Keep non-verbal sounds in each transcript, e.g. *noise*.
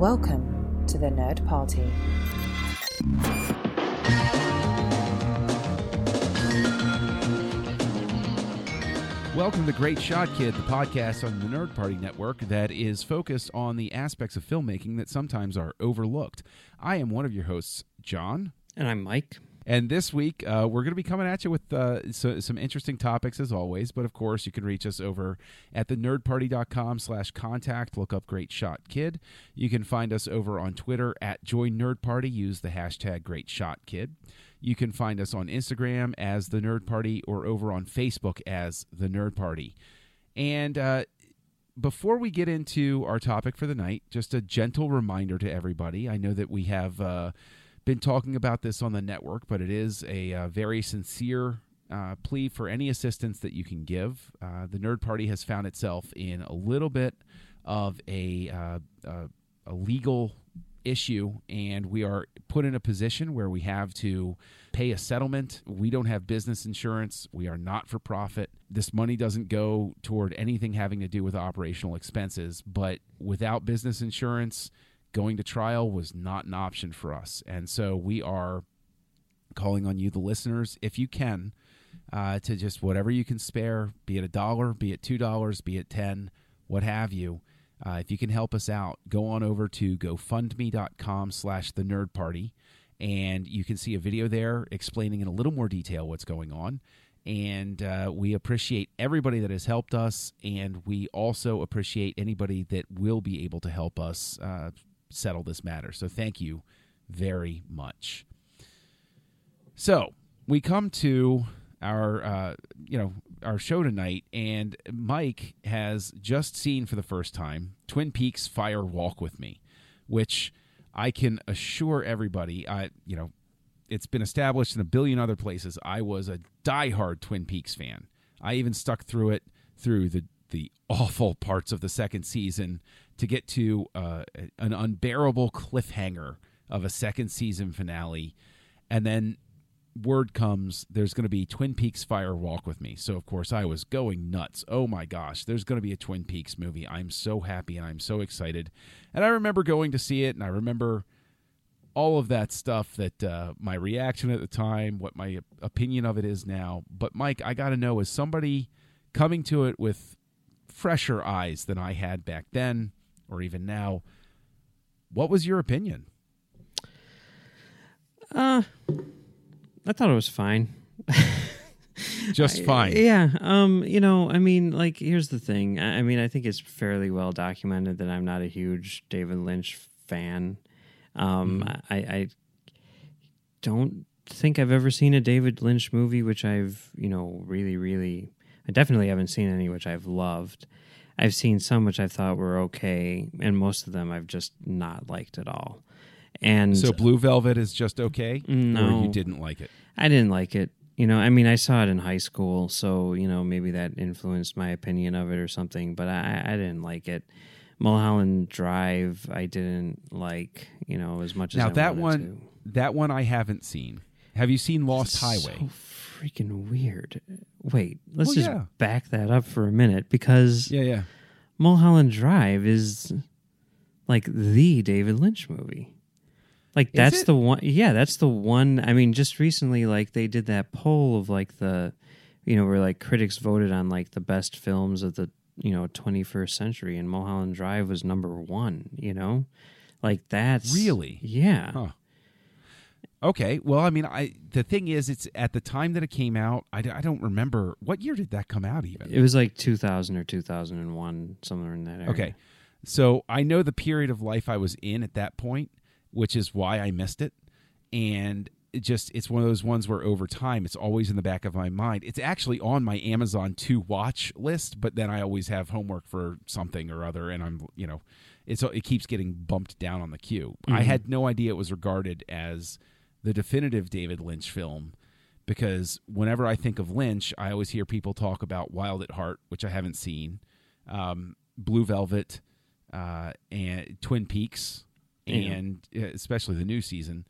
Welcome to the Nerd Party. Welcome to Great Shot Kid, the podcast on the Nerd Party Network that is focused on the aspects of filmmaking that sometimes are overlooked. I am one of your hosts, John. And I'm Mike. And this week, uh, we're going to be coming at you with uh, so, some interesting topics as always. But of course, you can reach us over at the nerdparty.com slash contact. Look up Great Shot Kid. You can find us over on Twitter at Join Nerd Party. Use the hashtag Great Shot Kid. You can find us on Instagram as the Nerd Party or over on Facebook as the Nerd Party. And uh, before we get into our topic for the night, just a gentle reminder to everybody. I know that we have uh, been talking about this on the network, but it is a uh, very sincere uh, plea for any assistance that you can give. Uh, the Nerd Party has found itself in a little bit of a, uh, uh, a legal issue, and we are put in a position where we have to pay a settlement. We don't have business insurance. We are not for profit. This money doesn't go toward anything having to do with operational expenses, but without business insurance, going to trial was not an option for us. And so we are calling on you, the listeners, if you can, uh, to just whatever you can spare, be it a dollar, be it two dollars, be it ten, what have you. Uh, if you can help us out, go on over to gofundme.com slash the nerd party and you can see a video there explaining in a little more detail what's going on. And uh, we appreciate everybody that has helped us, and we also appreciate anybody that will be able to help us uh, settle this matter. So thank you very much. So we come to our uh, you know our show tonight, and Mike has just seen for the first time Twin Peaks Fire Walk with Me, which I can assure everybody, I you know, it's been established in a billion other places. I was a diehard Twin Peaks fan. I even stuck through it through the the awful parts of the second season to get to uh, an unbearable cliffhanger of a second season finale, and then word comes there's going to be Twin Peaks Fire Walk with Me. So of course I was going nuts. Oh my gosh, there's going to be a Twin Peaks movie. I'm so happy and I'm so excited. And I remember going to see it and I remember all of that stuff that uh, my reaction at the time, what my opinion of it is now. But Mike, I got to know as somebody coming to it with fresher eyes than I had back then or even now, what was your opinion? Uh I thought it was fine. *laughs* Just fine. I, yeah. Um, you know, I mean, like, here's the thing. I, I, mean, I think it's fairly well documented that I'm not a huge David Lynch fan. Um, mm-hmm. I, I don't think I've ever seen a David Lynch movie which I've, you know, really, really. I definitely haven't seen any which I've loved. I've seen some which I thought were okay, and most of them I've just not liked at all. And so Blue Velvet is just okay, no, or you didn't like it. I didn't like it. You know, I mean, I saw it in high school, so you know maybe that influenced my opinion of it or something. But I, I didn't like it. Mulholland Drive, I didn't like. You know, as much as now that one, to. that one I haven't seen. Have you seen Lost it's Highway? So freaking weird. Wait, let's well, just yeah. back that up for a minute because yeah, yeah, Mulholland Drive is like the David Lynch movie. Like that's the one. Yeah, that's the one. I mean, just recently, like they did that poll of like the, you know, where like critics voted on like the best films of the you know 21st century, and Mulholland Drive was number one. You know, like that's really yeah. Huh. Okay, well, I mean, I the thing is, it's at the time that it came out. I, I don't remember what year did that come out. Even it was like 2000 or 2001, somewhere in that area. Okay, so I know the period of life I was in at that point which is why I missed it. And it just it's one of those ones where over time it's always in the back of my mind. It's actually on my Amazon to watch list, but then I always have homework for something or other, and I'm you know, it's it keeps getting bumped down on the queue. Mm-hmm. I had no idea it was regarded as the definitive David Lynch film because whenever I think of Lynch, I always hear people talk about Wild at Heart, which I haven't seen, um, Blue Velvet, uh, and Twin Peaks, and yeah. especially the new season.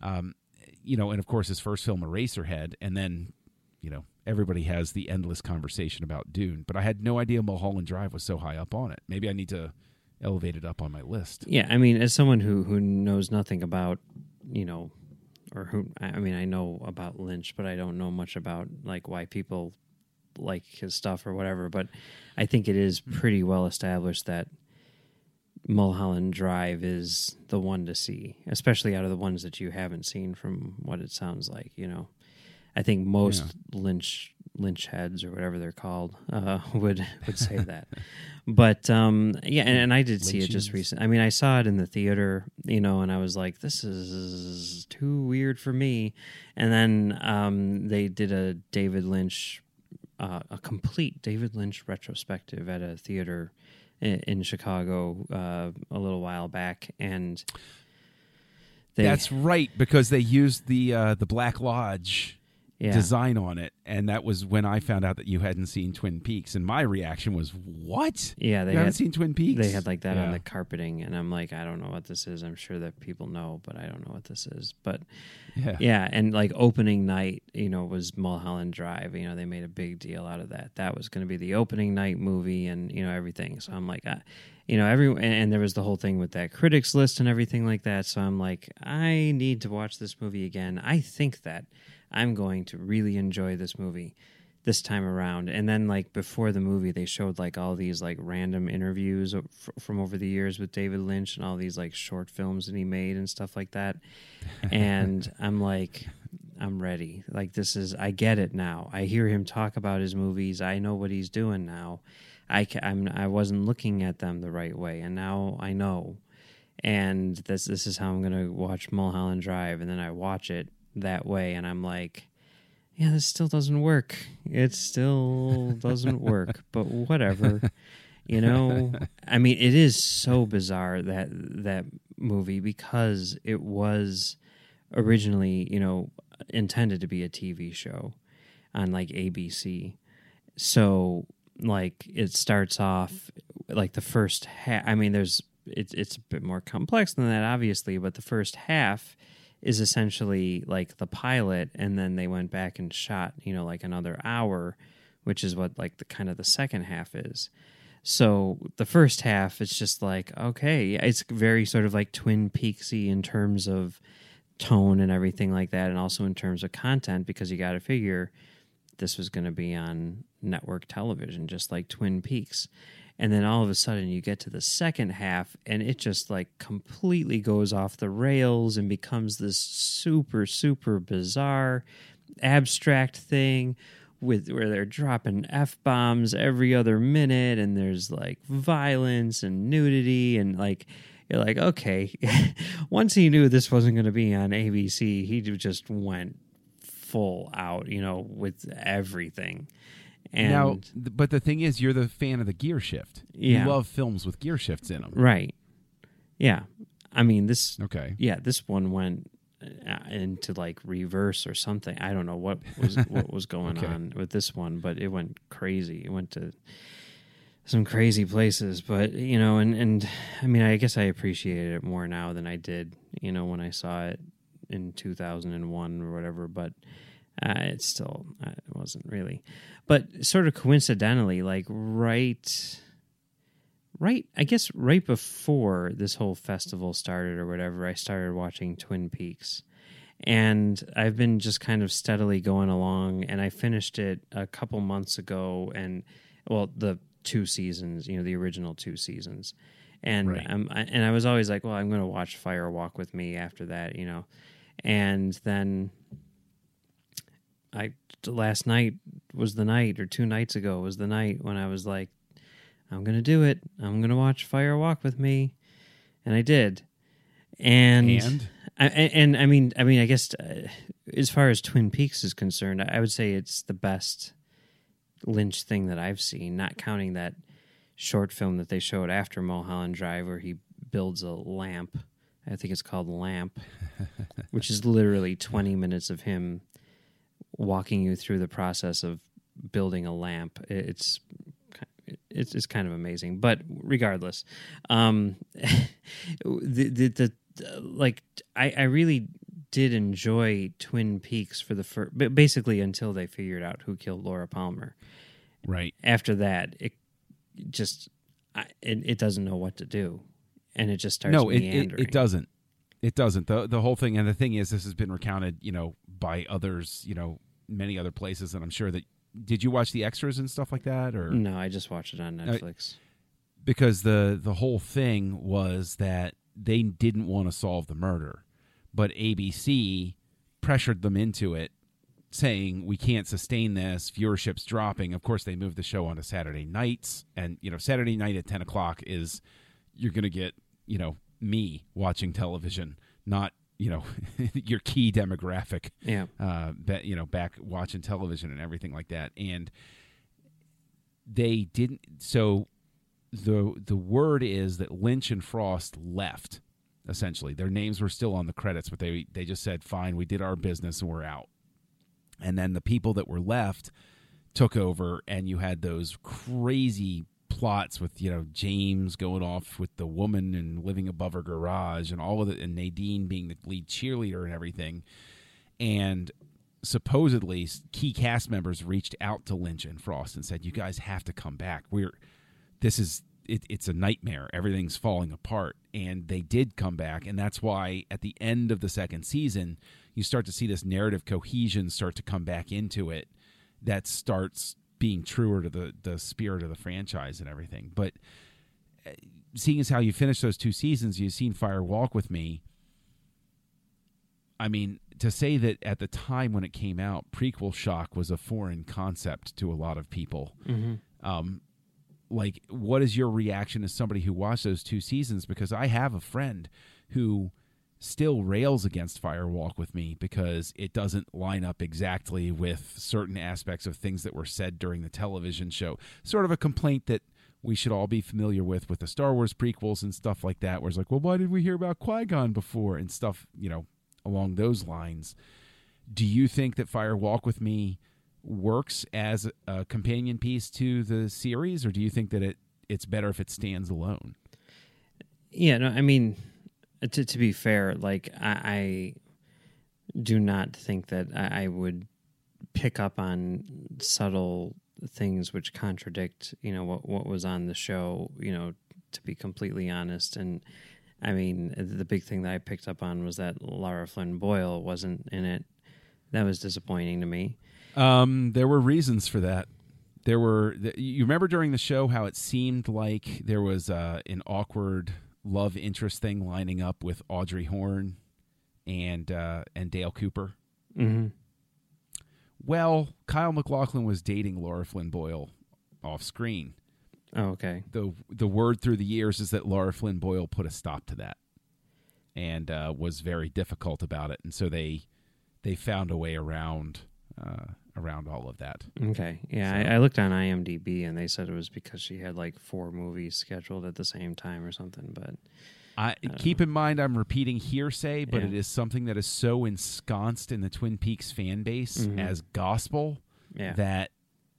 Um, you know, and of course his first film, Eraserhead, and then you know everybody has the endless conversation about Dune. But I had no idea Mulholland Drive was so high up on it. Maybe I need to elevate it up on my list. Yeah, I mean, as someone who who knows nothing about, you know, or who I mean, I know about Lynch, but I don't know much about like why people like his stuff or whatever. But I think it is pretty well established that Mulholland Drive is the one to see, especially out of the ones that you haven't seen. From what it sounds like, you know, I think most Lynch Lynch heads or whatever they're called uh, *laughs* would would say that. *laughs* But um, yeah, and, and I did see it just recently. I mean, I saw it in the theater, you know, and I was like, "This is too weird for me." And then um, they did a David Lynch, uh, a complete David Lynch retrospective at a theater in, in Chicago uh, a little while back, and they, That's right because they used the uh, the Black Lodge yeah. design on it, and that was when I found out that you hadn't seen Twin Peaks, and my reaction was, "What? Yeah, they you had seen Twin Peaks? they had like that on the carpeting, and I'm like, I don't know what this is. I'm sure that people know, but I don't know what this is. But yeah. yeah, and like opening night, you know, was Mulholland Drive. You know, they made a big deal out of that. That was going to be the opening night movie, and you know everything. So I'm like, I, you know, every and, and there was the whole thing with that critics list and everything like that. So I'm like, I need to watch this movie again. I think that I'm going to really enjoy this movie this time around. And then like before the movie, they showed like all these like random interviews f- from over the years with David Lynch and all these like short films that he made and stuff like that. And *laughs* I'm like, I'm ready. Like this is, I get it now. I hear him talk about his movies. I know what he's doing now. I ca- I'm I wasn't looking at them the right way, and now I know. And this this is how I'm gonna watch Mulholland Drive, and then I watch it that way, and I'm like, yeah, this still doesn't work. It still doesn't *laughs* work, but whatever. You know, I mean, it is so bizarre that that movie because it was originally, you know, intended to be a TV show on like ABC. So, like, it starts off like the first half. I mean, there's it's it's a bit more complex than that, obviously, but the first half is essentially like the pilot, and then they went back and shot, you know, like another hour, which is what like the kind of the second half is. So the first half, it's just like okay, it's very sort of like Twin Peaksy in terms of tone and everything like that, and also in terms of content because you got to figure this was going to be on network television, just like Twin Peaks. And then all of a sudden, you get to the second half, and it just like completely goes off the rails and becomes this super, super bizarre, abstract thing with where they're dropping f bombs every other minute, and there's like violence and nudity, and like you're like, okay. *laughs* Once he knew this wasn't going to be on ABC, he just went full out, you know, with everything. And now, but the thing is, you're the fan of the gear shift. Yeah. You love films with gear shifts in them. right, yeah. I mean, this, Okay. yeah, this one went uh, into like reverse or something. I don't know what was *laughs* what was going Okay. on with this one, but it went crazy. It went to some crazy places, but you know, and and I mean, I guess I appreciate it more now than I did, you know, when I saw it in 2001 or whatever, but uh, it still uh, it wasn't really. But sort of coincidentally, like right right I guess right before this whole festival started or whatever, I started watching Twin Peaks. And I've been just kind of steadily going along and I finished it a couple months ago and well the two seasons, you know, the original two seasons. And Right. um, I, and I was always like, well, I'm going to watch Fire Walk with Me after that, you know. And then I last night was the night or two nights ago was the night when I was like I'm going to do it. I'm going to watch Fire Walk with Me. And I did. And And I, and, and I mean, I mean, I guess uh, as far as Twin Peaks is concerned, I would say it's the best Lynch thing that I've seen. Not counting that short film that they showed after Mulholland Drive, where he builds a lamp. I think it's called Lamp, *laughs* which is literally twenty minutes of him walking you through the process of building a lamp. It's it's, it's kind of amazing. But regardless, um, *laughs* the, the the like I, I really did enjoy Twin Peaks for the first, basically until they figured out who killed Laura Palmer. right. After that, it just I, it, it doesn't know what to do, and it just starts no, it, meandering. it it doesn't. It doesn't. the The whole thing, and the thing is, this has been recounted, you know, by others, you know, many other places, and I'm sure that. Did you watch the extras and stuff like that, or No, I just watched it on uh, Netflix. because the the whole thing was that they didn't want to solve the murder, but ABC pressured them into it, saying we can't sustain this. Viewership's dropping. Of course, they moved the show onto Saturday nights, and you know Saturday night at ten o'clock is you're going to get you know me watching television, not you know *laughs* your key demographic yeah, uh, that you know back watching television and everything like that, and they didn't. So the the word is that Lynch and Frost left. Essentially, their names were still on the credits, but they they just said, "Fine, we did our business and we're out." And then the people that were left took over, and you had those crazy plots with you know James going off with the woman and living above her garage, and all of it, and Nadine being the lead cheerleader and everything. And supposedly, key cast members reached out to Lynch and Frost and said, "You guys have to come back. We're this is it, it's a nightmare. Everything's falling apart." And they did come back, and that's why at the end of the second season, you start to see this narrative cohesion start to come back into it. That starts being truer to the the spirit of the franchise and everything. But uh, seeing as how you finished those two seasons, you've seen Fire Walk with Me. I mean, to say that at the time when it came out, prequel shock was a foreign concept to a lot of people. Um, like, what is your reaction as somebody who watched those two seasons? Because I have a friend who still rails against Fire Walk with Me because it doesn't line up exactly with certain aspects of things that were said during the television show. Sort of a complaint that we should all be familiar with with the Star Wars prequels and stuff like that, where it's like, well, why did we hear about Qui Gon before and stuff, you know, along those lines. Do you think that Fire Walk with Me works as a companion piece to the series, or do you think that it it's better if it stands alone? Yeah, no, I mean, to to be fair, like I, I do not think that I, I would pick up on subtle things which contradict, you know, what what was on the show. You know, to be completely honest, and I mean, the big thing that I picked up on was that Lara Flynn Boyle wasn't in it. That was disappointing to me. Um, there were reasons for that. There were you remember during the show how it seemed like there was uh, an awkward love interest thing lining up with Audrey Horne and uh, and Dale Cooper. Mm-hmm. Well, Kyle MacLachlan was dating Lara Flynn Boyle off screen. Oh, okay. the The word through the years is that Lara Flynn Boyle put a stop to that, and uh, was very difficult about it, and so they they found a way around uh, around all of that. Okay. Yeah, So- I, I looked on IMDb and they said it was because she had like four movies scheduled at the same time or something. But I keep in mind I'm repeating hearsay, but Yeah. it is something that is so ensconced in the Twin Peaks fan base Mhm. as gospel yeah, that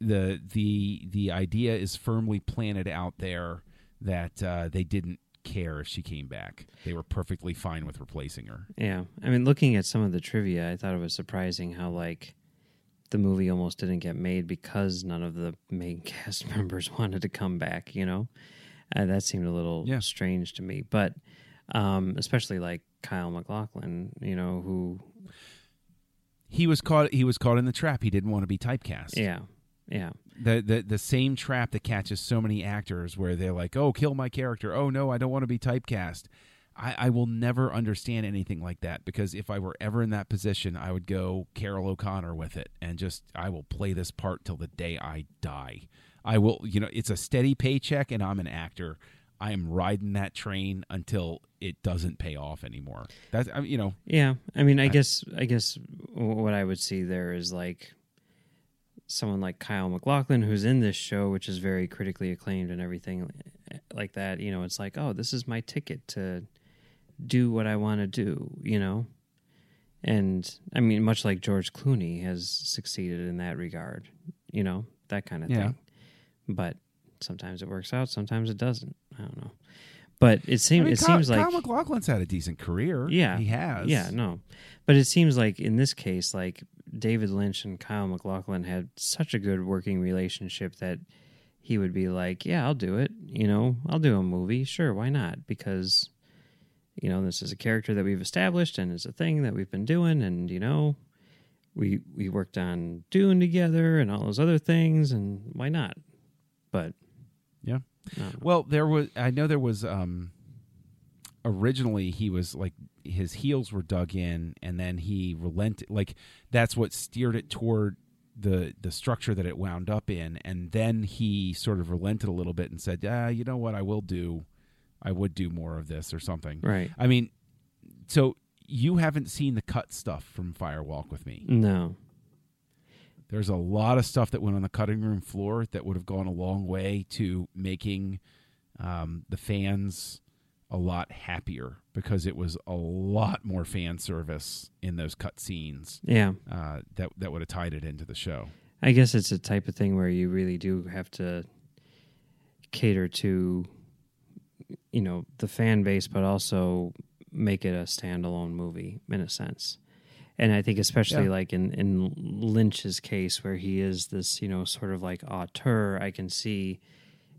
the the the idea is firmly planted out there that uh, they didn't care if she came back. They were perfectly fine with replacing her. yeah. I mean, looking at some of the trivia, I thought it was surprising how like the movie almost didn't get made because none of the main *laughs* cast members *laughs* wanted to come back. You know, uh, that seemed a little Yeah. strange to me. But um, especially like Kyle MacLachlan, you know, who He was caught. He was caught in the trap. He didn't want to be typecast. yeah, yeah, the the the same trap that catches so many actors where they're like, "Oh, kill my character. Oh no, I don't want to be typecast." I, I will never understand anything like that because if I were ever in that position, I would go Carroll O'Connor with it and just I will play this part till the day I die. I will, you know, it's a steady paycheck and I'm an actor. I am riding that train until it doesn't pay off anymore. That's I you know, Yeah, I mean, I, I- guess I guess what I would see there is like someone like Kyle MacLachlan, who's in this show, which is very critically acclaimed and everything eh, like that. You know, it's like, oh, this is my ticket to do what I want to do. You know, and I mean, much like George Clooney has succeeded in that regard. You know, that kind of Yeah. thing. But sometimes it works out, sometimes it doesn't. I don't know. But it I seems mean, it Kyle, seems like Kyle MacLachlan's had a decent career. Yeah. he has. yeah, no. But it seems like in this case, like David Lynch and Kyle MacLachlan had such a good working relationship that he would be like, "Yeah, I'll do it. You know, I'll do a movie. Sure, why not? Because you know, this is a character that we've established and it's a thing that we've been doing and you know, we we worked on Dune together and all those other things and why not? But Yeah. Well, there was. I know there was. um Originally, he was like his heels were dug in, and then he relented. Like that's what steered it toward the the structure that it wound up in, and then he sort of relented a little bit and said, yeah you know what? I will do. I would do more of this or something." right. I mean, so you haven't seen the cut stuff from Fire Walk with Me. No. There's a lot of stuff that went on the cutting room floor that would have gone a long way to making um, the fans a lot happier because it was a lot more fan service in those cut scenes Yeah. uh, that that would have tied it into the show. I guess it's a type of thing where you really do have to cater to you know the fan base but also make it a standalone movie in a sense and i think especially Yeah. like in in lynch's case where he is this you know sort of like auteur i can see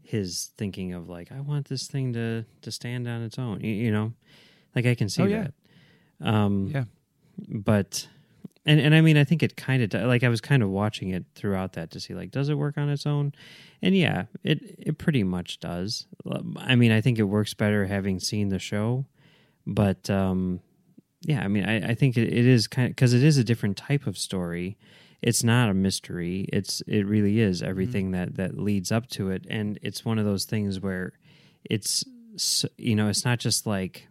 his thinking of like i want this thing to to stand on its own you, you know like i can see Oh, yeah. that um Yeah. but and and I mean I think it kind of like I was kind of watching it throughout that to see like does it work on its own, and yeah it it pretty much does. I mean I think it works better having seen the show, but um yeah I mean I I think it, it is kind of because it is a different type of story. It's not a mystery. It's it really is everything that that leads up to it, and it's one of those things where it's you know it's not just like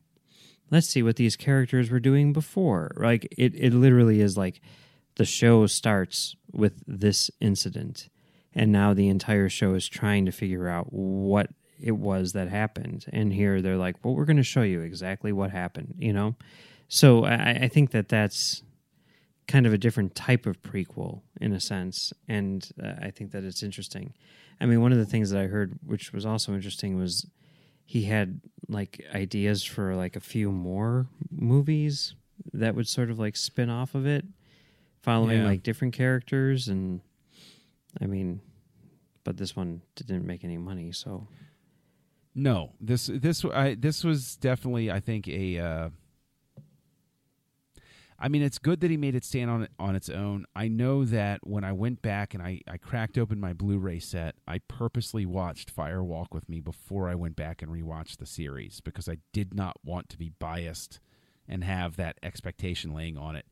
let's see what these characters were doing before. Like it, it literally is like the show starts with this incident, and now the entire show is trying to figure out what it was that happened. And here they're like, well, we're going to show you exactly what happened, you know? So I, I think that that's kind of a different type of prequel in a sense. And uh, I think that it's interesting. I mean, one of the things that I heard, which was also interesting, was he had like ideas for like a few more movies that would sort of like spin off of it following Yeah. like different characters and i mean but this one didn't make any money so No, this this I this was definitely I think a. Uh, I mean, it's good that he made it stand on on its own. I know that when I went back and I I cracked open my Blu-ray set, I purposely watched Fire Walk with Me before I went back and rewatched the series because I did not want to be biased and have that expectation laying on it.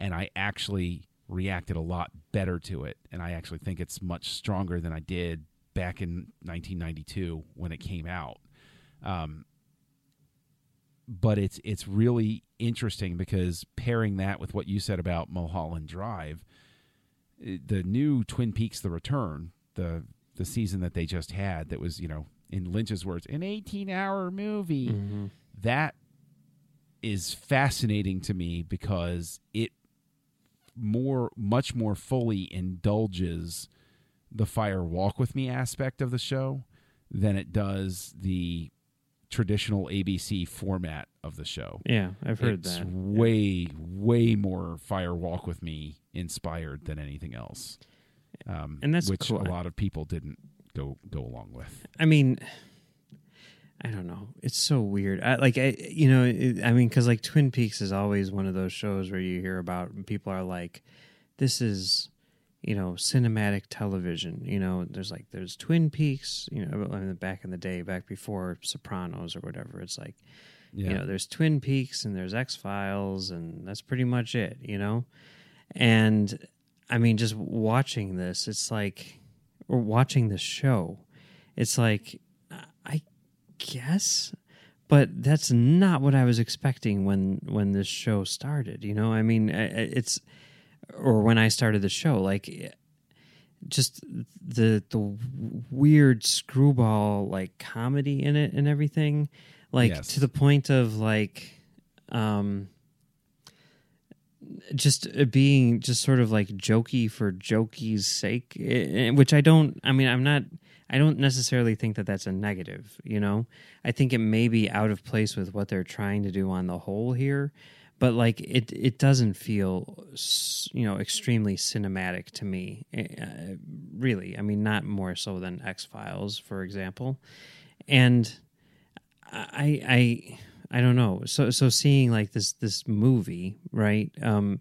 And I actually reacted a lot better to it, and I actually think it's much stronger than I did back in 1992 when it came out. Um, but it's it's really interesting because pairing that with what you said about Mulholland Drive, the new Twin Peaks: The Return, the the season that they just had, that was you know in Lynch's words, an 18 hour movie. Mm-hmm. That is fascinating to me because it more much more fully indulges the fire walk with me aspect of the show than it does the traditional ABC format of the show. yeah i've heard it's that way way more fire walk with me inspired than anything else. Um, And that's which cool. a lot of people didn't go go along with. I mean, I don't know. It's so weird. I, like, I, you know, it, I mean, because like Twin Peaks is always one of those shows where you hear about and people are like, "This is, you know, cinematic television." You know, there's like there's Twin Peaks. You know, I mean, back in the day, back before Sopranos or whatever, it's like Yeah. you know there's twin peaks and there's x files and that's pretty much it you know and i mean just watching this it's like or watching this show it's like i guess but that's not what i was expecting when when this show started you know i mean it's or when i started the show like just the the weird screwball like comedy in it and everything like Yes. to the point of like um just uh, being just sort of like jokey for jokey's sake eh, eh, which i don't i mean i'm not i don't necessarily think that that's a negative you know? I think it may be out of place with what they're trying to do on the whole here but like it it doesn't feel you know extremely cinematic to me uh, really. I mean not more so than x-files for example. And i i i don't know so so seeing like this this movie right um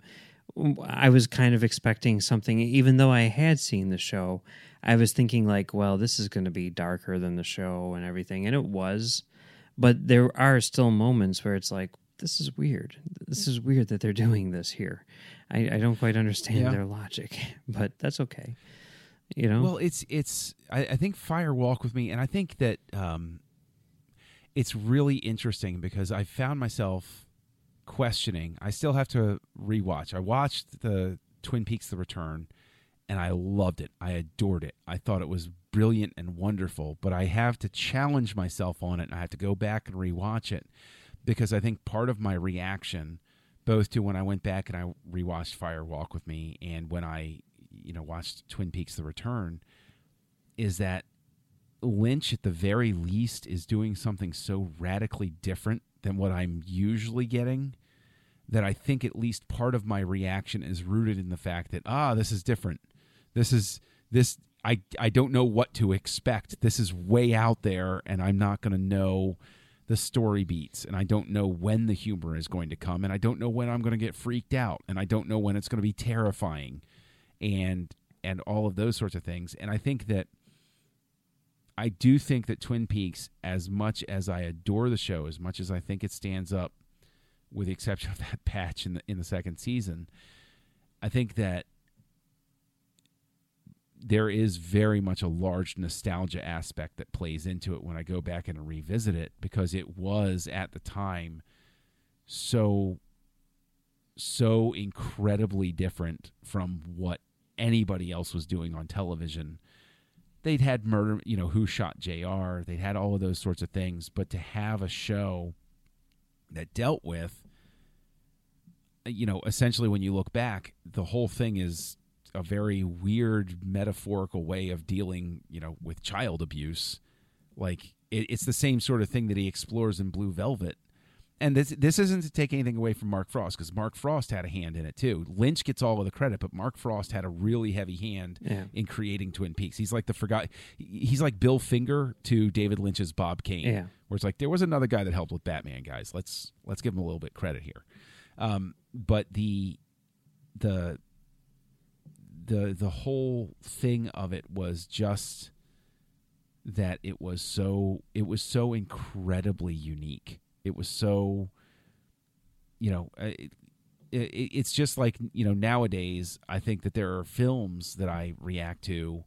i was kind of expecting something even though i had seen the show i was thinking like well this is going to be darker than the show and everything and it was but there are still moments where it's like this is weird this is weird that they're doing this here i, I don't quite understand Yeah. their logic *laughs* but that's okay you know Well, it's it's. I, I think Fire Walk with Me, and I think that um, it's really interesting because I found myself questioning. I still have to rewatch. I watched the Twin Peaks: The Return, and I loved it. I adored it. I thought it was brilliant and wonderful. But I have to challenge myself on it, I have to go back and rewatch it because I think part of my reaction, both to when I went back and I rewatched Fire Walk with Me, and when I, you know, watched Twin Peaks: The Return, is that Lynch, at the very least, is doing something so radically different than what I'm usually getting that I think at least part of my reaction is rooted in the fact that ah, this is different. This is this. I I don't know what to expect. This is way out there, and I'm not going to know the story beats, and I don't know when the humor is going to come, and I don't know when I'm going to get freaked out, and I don't know when it's going to be terrifying, and and all of those sorts of things. And I think that I do think that Twin Peaks, as much as I adore the show, as much as I think it stands up, with the exception of *laughs* that patch in the in the second season, I think that there is very much a large nostalgia aspect that plays into it when I go back and revisit it because it was at the time so so incredibly different from what anybody else was doing on television. They'd had murder, you know, who shot JR, they'd had all of those sorts of things, but to have a show that dealt with uh, you know, essentially when you look back, the whole thing is a very weird metaphorical way of dealing, you know, with child abuse. Like it, it's the same sort of thing that he explores in Blue Velvet. And this this isn't to take anything away from Mark Frost because Mark Frost had a hand in it too. Lynch gets all of the credit, but Mark Frost had a really heavy hand Yeah. in creating Twin Peaks. He's like the forgot. He's like Bill Finger to David Lynch's Bob Kane. Yeah. where it's like there was another guy that helped with Batman. Guys, let's let's give him a little bit credit here. Um, but the the the the whole thing of it was just that it was so it was so incredibly unique. It was so you know it, it, it's just like you know nowadays I think that there are films that I react to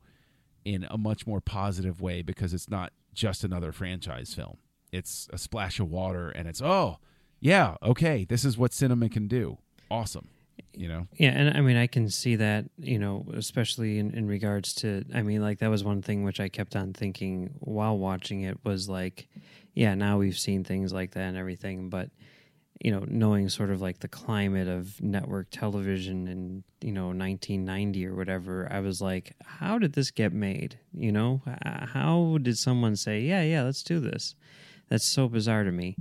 in a much more positive way because it's not just another franchise film. It's a splash of water and it's oh yeah okay this is what cinema can do awesome you know Yeah, and I mean, I can see that, you know, especially in, in regards to, I mean, like that was one thing which I kept on thinking while watching it was like, yeah, now we've seen things like that and everything, but, you know, knowing sort of like the climate of network television in, you know, 1990 or whatever, I was like, how did this get made? You know, how did someone say, yeah, yeah, let's do this? That's so bizarre to me.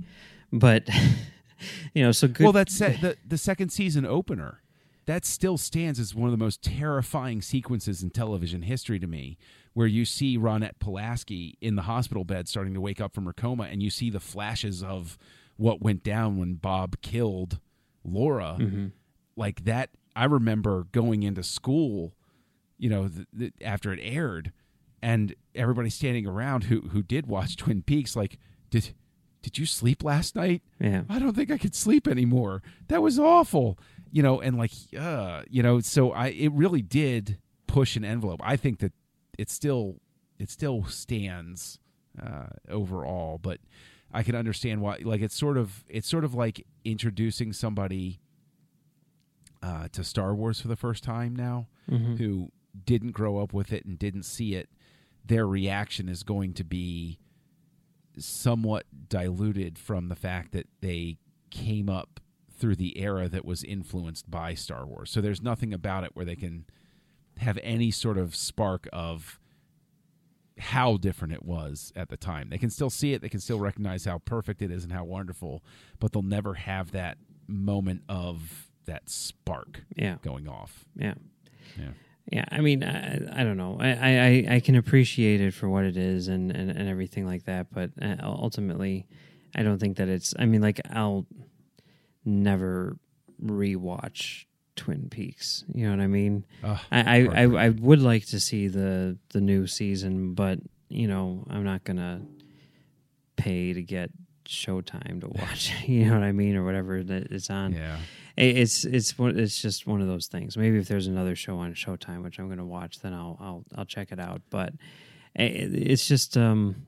But, *laughs* *laughs* you know, so good. well that's *laughs* the the second season opener that still stands as one of the most terrifying sequences in television history to me where you see Ronette Pulaski in the hospital bed starting to wake up from her coma and you see the flashes of what went down when Bob killed Laura mm-hmm. like that I remember going into school you know th- th- after it aired and everybody standing around who who did watch Twin Peaks like did did you sleep last night yeah. I don't think I could sleep anymore. That was awful. You know, and like uh, you know, so I it really did push an envelope. I think that it still it still stands uh overall, but I can understand why like it's sort of it's sort of like introducing somebody uh to Star Wars for the first time now Mhm. who didn't grow up with it and didn't see it. Their reaction is going to be somewhat diluted from the fact that they came up through the era that was influenced by Star Wars. So there's nothing about it where they can have any sort of spark of how different it was at the time. They can still see it, they can still recognize how perfect it is and how wonderful, but they'll never have that moment of that spark Yeah. going off. Yeah. Yeah. Yeah, I mean, I, I don't know. I, I, I can appreciate it for what it is and, and, and everything like that, but uh, ultimately, I don't think that it's. I mean, like I'll never rewatch Twin Peaks. You know what I mean? I, I, I. I would like to see the the new season, but you know, I'm not gonna pay to get Showtime to *laughs* watch. you know what I mean, or whatever that it's on. yeah. It- It's it's it's just one of those things. Maybe if there's another show on Showtime, which I'm going to watch, then I'll I'll I'll check it out. But it's just um,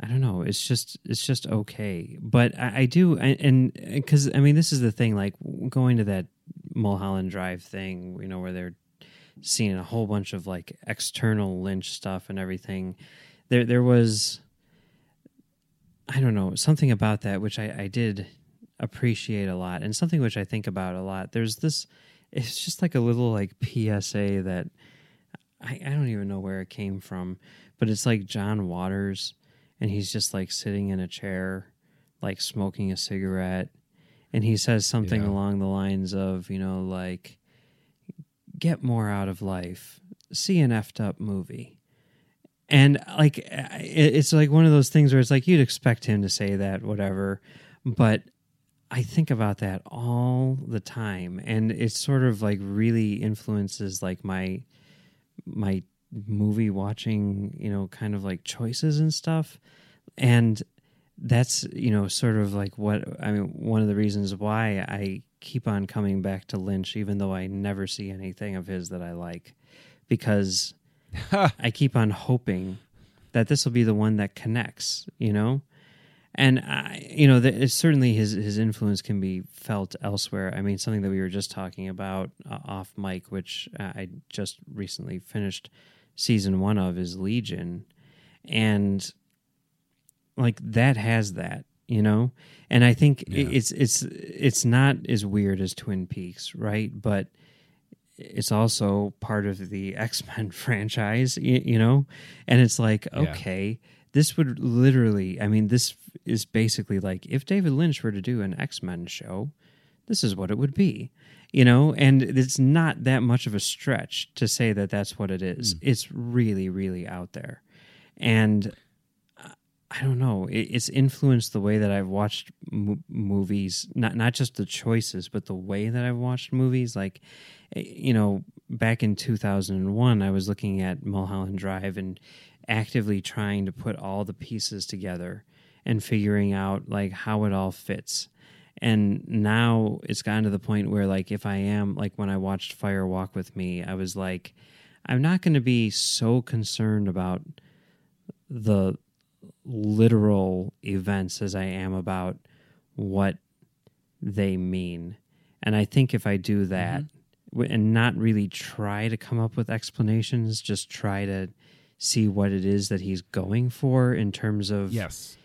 I don't know. It's just it's just okay. But I, I do and because I mean this is the thing. Like going to that Mulholland Drive thing, you know, where they're seeing a whole bunch of like external Lynch stuff and everything. There there was I don't know something about that which I, I did appreciate a lot and something which I think about a lot. There's this it's just like a little like PSA that I, I don't even know where it came from, but it's like John Waters and he's just like sitting in a chair, like smoking a cigarette, and he says something Yeah. along the lines of, you know, like get more out of life. See an effed up movie. And like it's like one of those things where it's like you'd expect him to say that whatever, but I think about that all the time and it sort of like really influences like my my movie watching, you know, kind of like choices and stuff. And that's, you know, sort of like what I mean one of the reasons why I keep on coming back to Lynch even though I never see anything of his that I like because *laughs* I keep on hoping that this will be the one that connects, you know? And I, you know, the, it's certainly his his influence can be felt elsewhere. I mean, something that we were just talking about uh, off mic, which uh, I just recently finished season one of, is Legion, and like that has that, you know. And I think Yeah. it's it's it's not as weird as Twin Peaks, right? But it's also part of the *laughs* X Men franchise, you, you know? And it's like, Yeah. okay, this would literally, I mean, this is basically like if David Lynch were to do an X Men show, this is what it would be, you know? And it's not that much of a stretch to say that that's what it is. It's really, really out there. And I don't know. It's influenced the way that I've watched mo- movies. Not not just the choices, but the way that I've watched movies. Like, eh, you know, back in two thousand and one, I was looking at Mulholland Drive and actively trying to put all the pieces together and figuring out like how it all fits. And now it's gotten to the point where, like, if I am like when I watched Fire Walk with Me, I was like, I'm not going to be so concerned about the literal events as I am about what they mean. And I think if I do that mm-hmm. w and not really try to come up with explanations, just try to see what it is that he's going for in terms of Yes.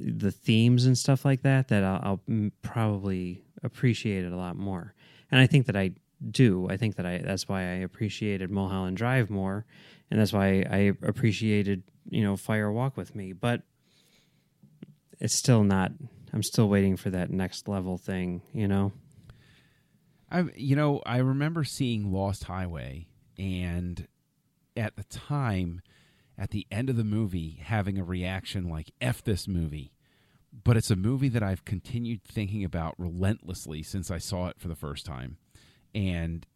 The themes and stuff like that, that I'll, I'll probably appreciate it a lot more. And I think that I do. I think that I that's why I appreciated Mulholland Drive more, and that's why I appreciated you know Fire Walk with Me. But it's still not. I'm still waiting for that next level thing. You know. I you know, I remember seeing Lost Highway and at the time at the end of the movie having a reaction like F this movie. But it's a movie that I've continued thinking about relentlessly since I saw it for the first time. And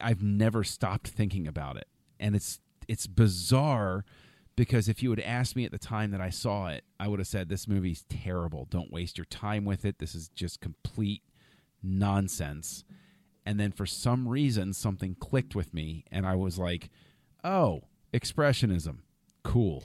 I've never stopped thinking about it. And it's it's bizarre because if you had asked me at the time that I saw it, I would have said this movie's terrible. Don't waste your time with it. This is just complete nonsense. And then for some reason, something clicked with me, and I was like, oh, expressionism. Cool.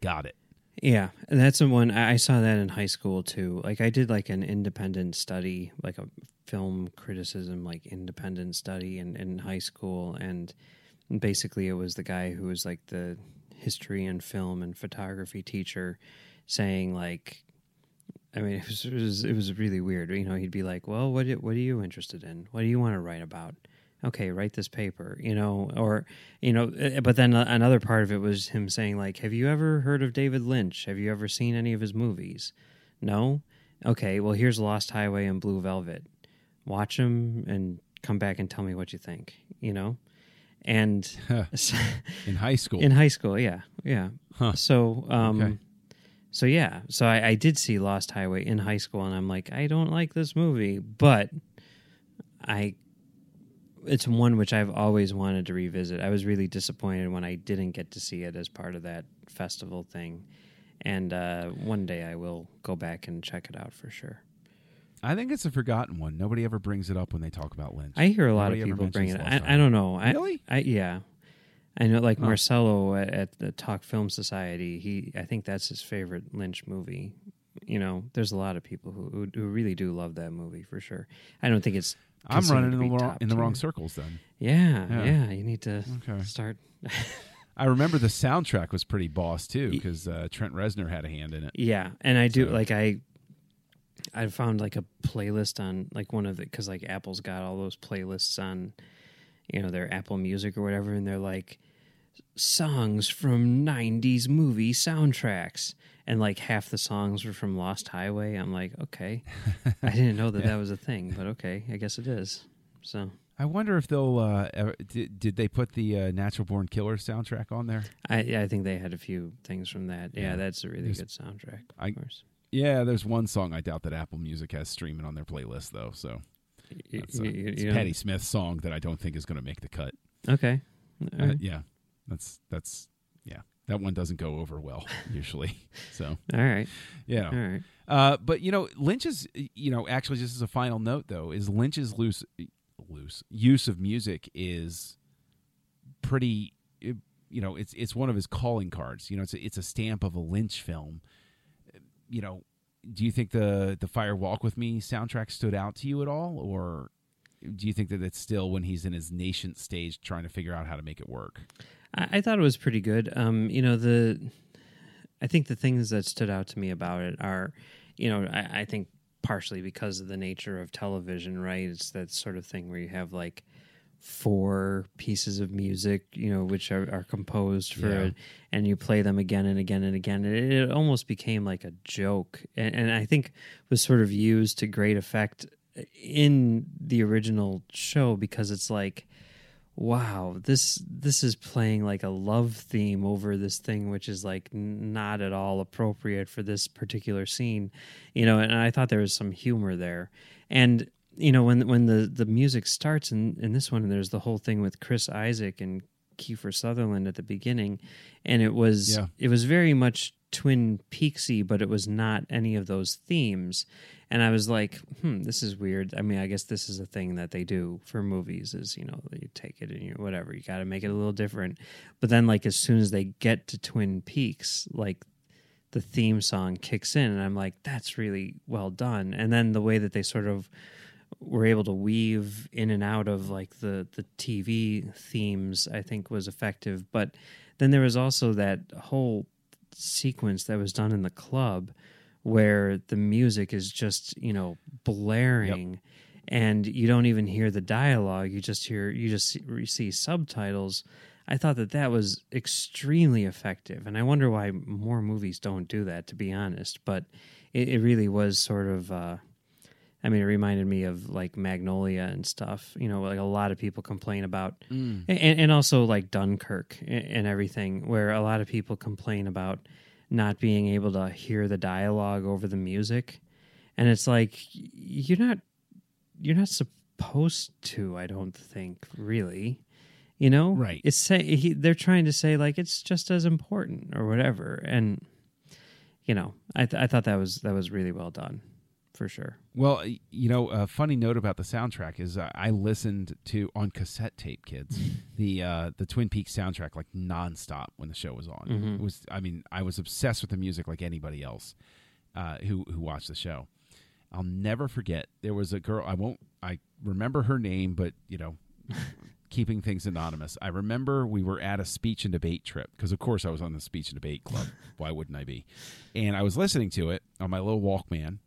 Got it. Yeah, and that's the one I saw that in high school too. Like I did like an independent study, like a film criticism, like independent study in, in high school, and basically it was the guy who was like the history and film and photography teacher saying like I mean, *laughs* it was, it was it was really weird. You know, he'd be like, "Well, what what are you interested in? What do you want to write about?" Okay, write this paper. You know, or you know, eh, but then another part of it was him saying like, "Have you ever heard of David Lynch? Have you ever seen any of his movies?" No. okay, well, here's Lost Highway and Blue Velvet. Watch them and come back and tell me what you think, you know? And *laughs* in high school. In high school, yeah. Yeah. Huh. So, um, Okay. so yeah. So I, I did see Lost Highway in high school, and I'm like, I don't like this movie, but I. It's one which I've always wanted to revisit. I was really disappointed when I didn't get to see it as part of that festival thing, and uh, one day I will go back and check it out for sure. I think it's a forgotten one. Nobody ever brings it up when they talk about Lynch. I hear a lot Nobody of people bring it. I, I don't know. I, Really? I yeah. I know, like Huh. Marcelo at, at the Talk Film Society. He, I think that's his favorite Lynch movie. You know, there's a lot of people who who, who really do love that movie for sure. I don't think it's. I'm running in the, wrong, in the wrong circles then. Yeah, Yeah. yeah, You need to Okay. start. *laughs* I remember the soundtrack was pretty boss too because uh, Trent Reznor had a hand in it. Yeah, and I do So- like I. I found like a playlist on like one of the because like Apple's got all those playlists on, you know, their Apple Music or whatever, and they're like songs from '90s movie soundtracks, and like half the songs were from Lost Highway. I'm like, okay, *laughs* I didn't know that that was a thing, but okay, I guess it is. So I wonder if they'll. Uh, ever, did, did they put the uh, Natural Born Killer soundtrack on there? I I think they had a few things from that. Yeah, Yeah. that's a really There's- good soundtrack. I- course. Yeah, there's one song I doubt that Apple Music has streaming on their playlist though. So Y- that's y- a, y- it's you Patti Smith's song that I don't think is going to make the cut. Okay. Uh, right. yeah, that's that's yeah. That one doesn't go over well *laughs* usually. So All right. yeah. All right. Uh, but you know, Lynch's you know actually just as a final note though is Lynch's loose loose use of music is pretty. you know, it's it's one of his calling cards. You know, it's a, it's a stamp of a Lynch film. You know, do you think the the Fire Walk with Me soundtrack stood out to you at all, or do you think that it's still when he's in his nascent stage trying to figure out how to make it work? I, I thought it was pretty good. Um, you know, the I think the things that stood out to me about it are, you know, I, I think partially because of the nature of television, right? It's that sort of thing where you have like four pieces of music, you know, which are, are composed for Yeah. it, and you play them again and again and again. And it, it almost became like a joke, and, and I think was sort of used to great effect in the original show because it's like wow this this is playing like a love theme over this thing which is like not at all appropriate for this particular scene you know and i thought there was some humor there. And you know when when the the music starts in in this one there's the whole thing with chris isaak and kiefer sutherland at the beginning and it was Yeah. it was very much twin peaksy but it was not any of those themes and I was like, hmm, this is weird. I mean, I guess this is a thing that they do for movies is, you know, you take it and you whatever, you got to make it a little different. But then like as soon as they get to Twin Peaks, like the theme song kicks in and I'm like, that's really well done. And then the way that they sort of were able to weave in and out of like the the TV themes, I think was effective. But then there was also that whole sequence that was done in the club where the music is just you know blaring. And you don't even hear the dialogue. You just hear you just see subtitles. I thought that that was extremely effective. And i wonder why more movies don't do that to be honest. But it, it really was sort of uh I mean, it reminded me of like Magnolia and stuff. You know, like a lot of people complain about, mm. and, and also like Dunkirk and, and everything, where a lot of people complain about not being able to hear the dialogue over the music, and it's like you're not you're not supposed to. I don't think really. You know, Right. It's say he, they're trying to say like it's just as important or whatever, and you know, I th- I thought that was that was really well done, for sure. Well, you know, a funny note about the soundtrack is uh, I listened to on cassette tape, kids, *laughs* the uh, the Twin Peaks soundtrack like nonstop when the show was on. Mhm. It was, I mean, I was obsessed with the music like anybody else uh, who who watched the show. I'll never forget. There was a girl. I won't. I remember her name, but you know, *laughs* keeping things anonymous. I remember we were at a speech and debate trip because, of course, I was on the speech and debate club. *laughs* Why wouldn't I be? And I was listening to it on my little Walkman,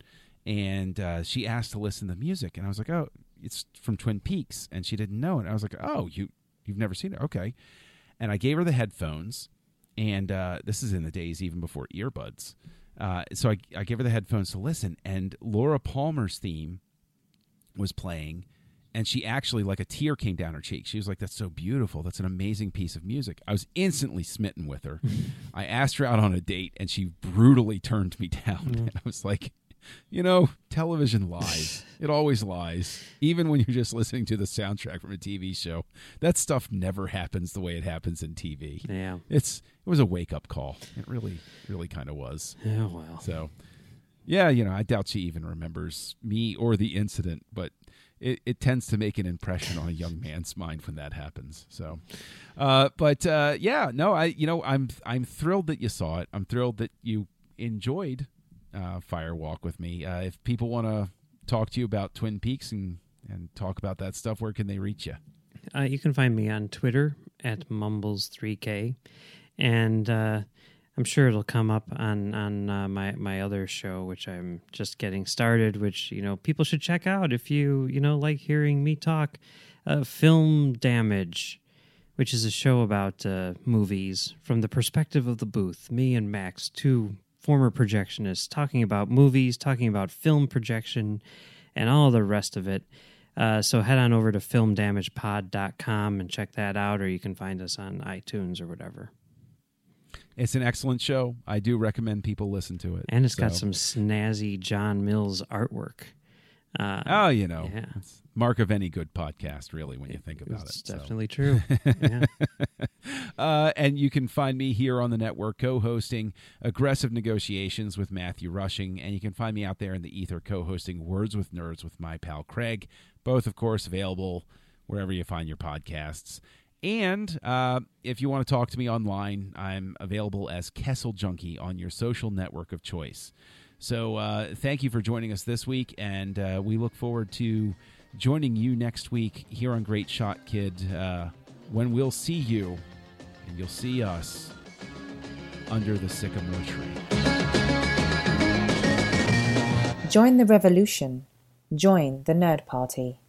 and uh, she asked to listen to the music, and I was like, "Oh, it's from Twin Peaks," and she didn't know it. I was like, "Oh, you you've never seen it? Okay." And I gave her the headphones, and uh, this is in the days even before earbuds. uh, so I, I gave her the headphones to listen, and Laura Palmer's theme was playing, and she actually like a tear came down her cheek. She was like, "That's so beautiful. That's an amazing piece of music." I was instantly smitten with her. *laughs* I asked her out on a date, and she brutally turned me down. And *laughs* I was like, "You know, television lies. it always lies. Even when you're just listening to the soundtrack from a TV show, that stuff never happens the way it happens in TV. Yeah. It's it was a wake up call. It really, really kind of was. Oh well. So, yeah, you know, I doubt she even remembers me or the incident, but it, it tends to make an impression on a young man's mind when that happens. So, uh, but uh, yeah, no, I, you know, I'm I'm thrilled that you saw it. I'm thrilled that you enjoyed uh, Fire Walk with Me. Uh, if people want to talk to you about Twin Peaks and and talk about that stuff, where can they reach you? Uh, you can find me on Twitter at Mumbles3K, and uh, I'm sure it'll come up on on uh, my my other show, which I'm just getting started. Which you know people should check out if you you know like hearing me talk. Uh, Film Damage, which is a show about uh, movies from the perspective of the booth. Me and Max, two former projectionist, talking about movies, talking about film projection, and all the rest of it. Uh, so head on over to filmdamagepod.com and check that out, or you can find us on iTunes or whatever. It's an excellent show. I do recommend people listen to it. And it's got some snazzy John Mills artwork. Uh, Oh, you know, Yeah. it's mark of any good podcast, really, when you think about it's it. so. definitely true. yeah. *laughs* Uh, and you can find me here on the network co-hosting aggressive negotiations with Matthew Rushing, and you can find me out there in the ether co-hosting words with nerds with my pal Craig. Both, of course, available wherever you find your podcasts. And uh, if you want to talk to me online, I'm available as Kessel Junkie on your social network of choice. So uh, thank you for joining us this week, and uh, we look forward to joining you next week here on Great Shot Kid uh, when we'll see you and you'll see us under the sycamore tree. Join the revolution. Join the Nerd Party.